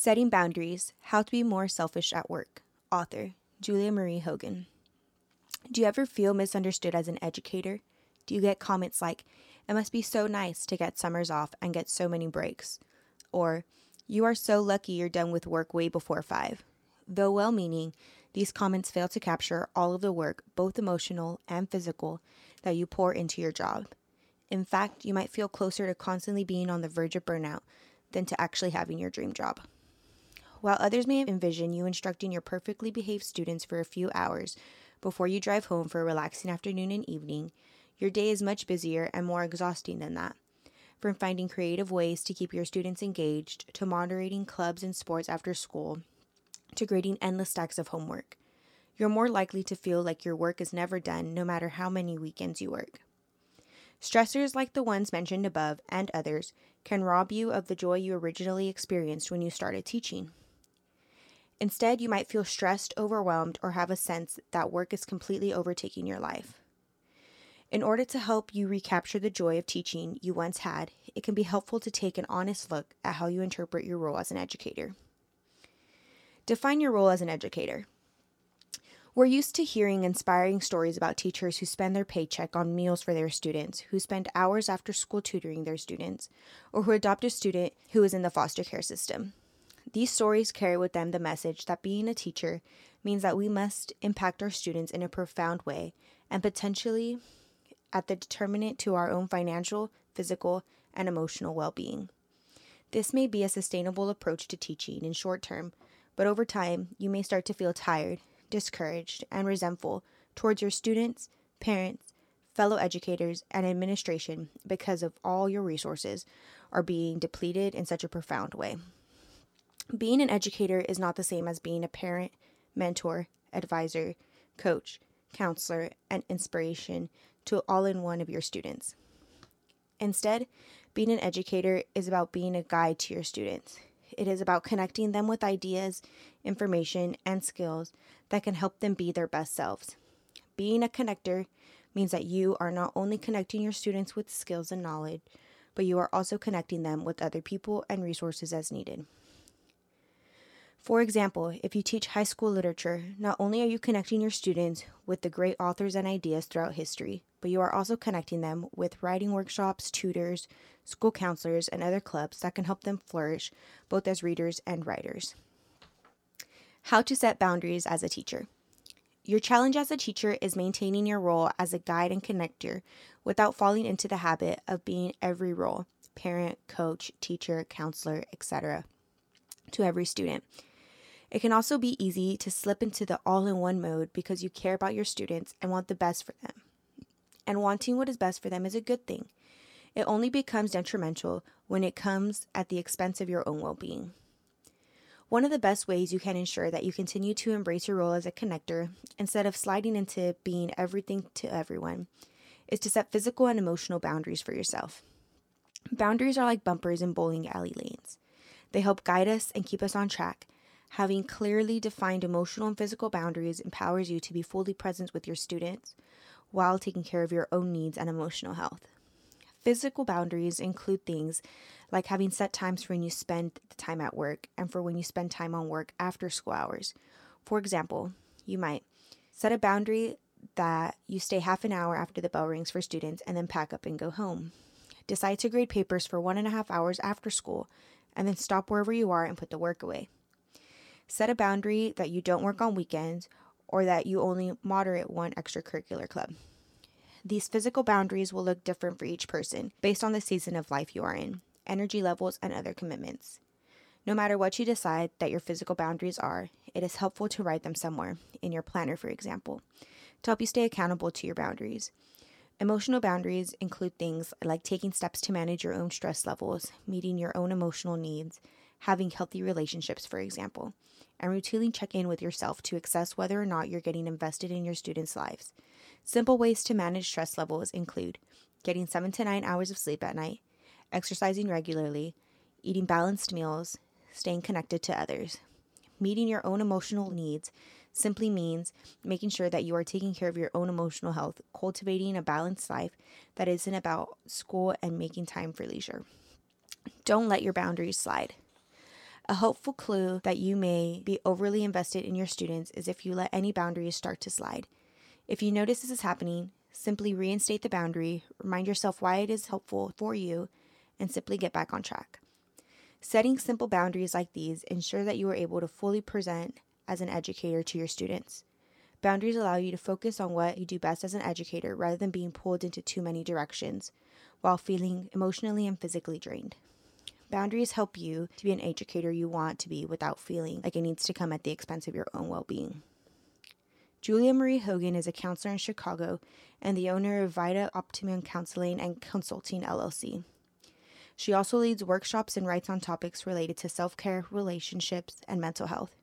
Setting Boundaries How to Be More Selfish at Work. Author Julia Marie Hogan. Do you ever feel misunderstood as an educator? Do you get comments like, it must be so nice to get summers off and get so many breaks? Or, you are so lucky you're done with work way before five. Though well meaning, these comments fail to capture all of the work, both emotional and physical, that you pour into your job. In fact, you might feel closer to constantly being on the verge of burnout than to actually having your dream job. While others may envision you instructing your perfectly behaved students for a few hours before you drive home for a relaxing afternoon and evening, your day is much busier and more exhausting than that. From finding creative ways to keep your students engaged, to moderating clubs and sports after school, to grading endless stacks of homework. You're more likely to feel like your work is never done no matter how many weekends you work. Stressors like the ones mentioned above and others can rob you of the joy you originally experienced when you started teaching. Instead, you might feel stressed, overwhelmed, or have a sense that work is completely overtaking your life. In order to help you recapture the joy of teaching you once had, it can be helpful to take an honest look at how you interpret your role as an educator. Define your role as an educator. We're used to hearing inspiring stories about teachers who spend their paycheck on meals for their students, who spend hours after school tutoring their students, or who adopt a student who is in the foster care system. These stories carry with them the message that being a teacher means that we must impact our students in a profound way and potentially at the determinant to our own financial, physical, and emotional well being. This may be a sustainable approach to teaching in short term, but over time, you may start to feel tired, discouraged, and resentful towards your students, parents, fellow educators, and administration because of all your resources are being depleted in such a profound way. Being an educator is not the same as being a parent, mentor, advisor, coach, counselor, and inspiration to all in one of your students. Instead, being an educator is about being a guide to your students. It is about connecting them with ideas, information, and skills that can help them be their best selves. Being a connector means that you are not only connecting your students with skills and knowledge, but you are also connecting them with other people and resources as needed. For example, if you teach high school literature, not only are you connecting your students with the great authors and ideas throughout history, but you are also connecting them with writing workshops, tutors, school counselors, and other clubs that can help them flourish both as readers and writers. How to set boundaries as a teacher. Your challenge as a teacher is maintaining your role as a guide and connector without falling into the habit of being every role parent, coach, teacher, counselor, etc. to every student. It can also be easy to slip into the all in one mode because you care about your students and want the best for them. And wanting what is best for them is a good thing. It only becomes detrimental when it comes at the expense of your own well being. One of the best ways you can ensure that you continue to embrace your role as a connector instead of sliding into being everything to everyone is to set physical and emotional boundaries for yourself. Boundaries are like bumpers in bowling alley lanes. They help guide us and keep us on track Having clearly defined emotional and physical boundaries empowers you to be fully present with your students while taking care of your own needs and emotional health. Physical boundaries include things like having set times for when you spend the time at work and for when you spend time on work after school hours. For example, you might set a boundary that you stay half an hour after the bell rings for students and then pack up and go home. Decide to grade papers for one and a half hours after school and then stop wherever you are and put the work away. Set a boundary that you don't work on weekends or that you only moderate one extracurricular club. These physical boundaries will look different for each person based on the season of life you are in, energy levels, and other commitments. No matter what you decide that your physical boundaries are, it is helpful to write them somewhere, in your planner, for example, to help you stay accountable to your boundaries. Emotional boundaries include things like taking steps to manage your own stress levels, meeting your own emotional needs, having healthy relationships, for example, and routinely check in with yourself to assess whether or not you're getting invested in your students' lives. Simple ways to manage stress levels include getting seven to nine hours of sleep at night, exercising regularly, eating balanced meals, staying connected to others. Meeting your own emotional needs simply means making sure that you are taking care of your own emotional health, cultivating a balanced life that isn't about school and making time for leisure. Don't let your boundaries slide. A helpful clue that you may be overly invested in your students is if you let any boundaries start to slide. If you notice this is happening, simply reinstate the boundary, remind yourself why it is helpful for you, and simply get back on track. Setting simple boundaries like these ensure that you are able to fully present as an educator to your students. Boundaries allow you to focus on what you do best as an educator rather than being pulled into too many directions while feeling emotionally and physically drained. Boundaries help you to be an educator you want to be without feeling like it needs to come at the expense of your own well being. Julia Marie Hogan is a counselor in Chicago and the owner of Vita Optimum Counseling and Consulting LLC. She also leads workshops and writes on topics related to self care, relationships, and mental health.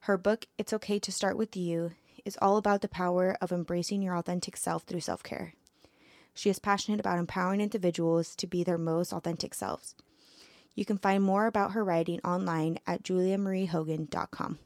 Her book, It's Okay to Start With You, is all about the power of embracing your authentic self through self care. She is passionate about empowering individuals to be their most authentic selves. You can find more about her writing online at juliamariehogan.com.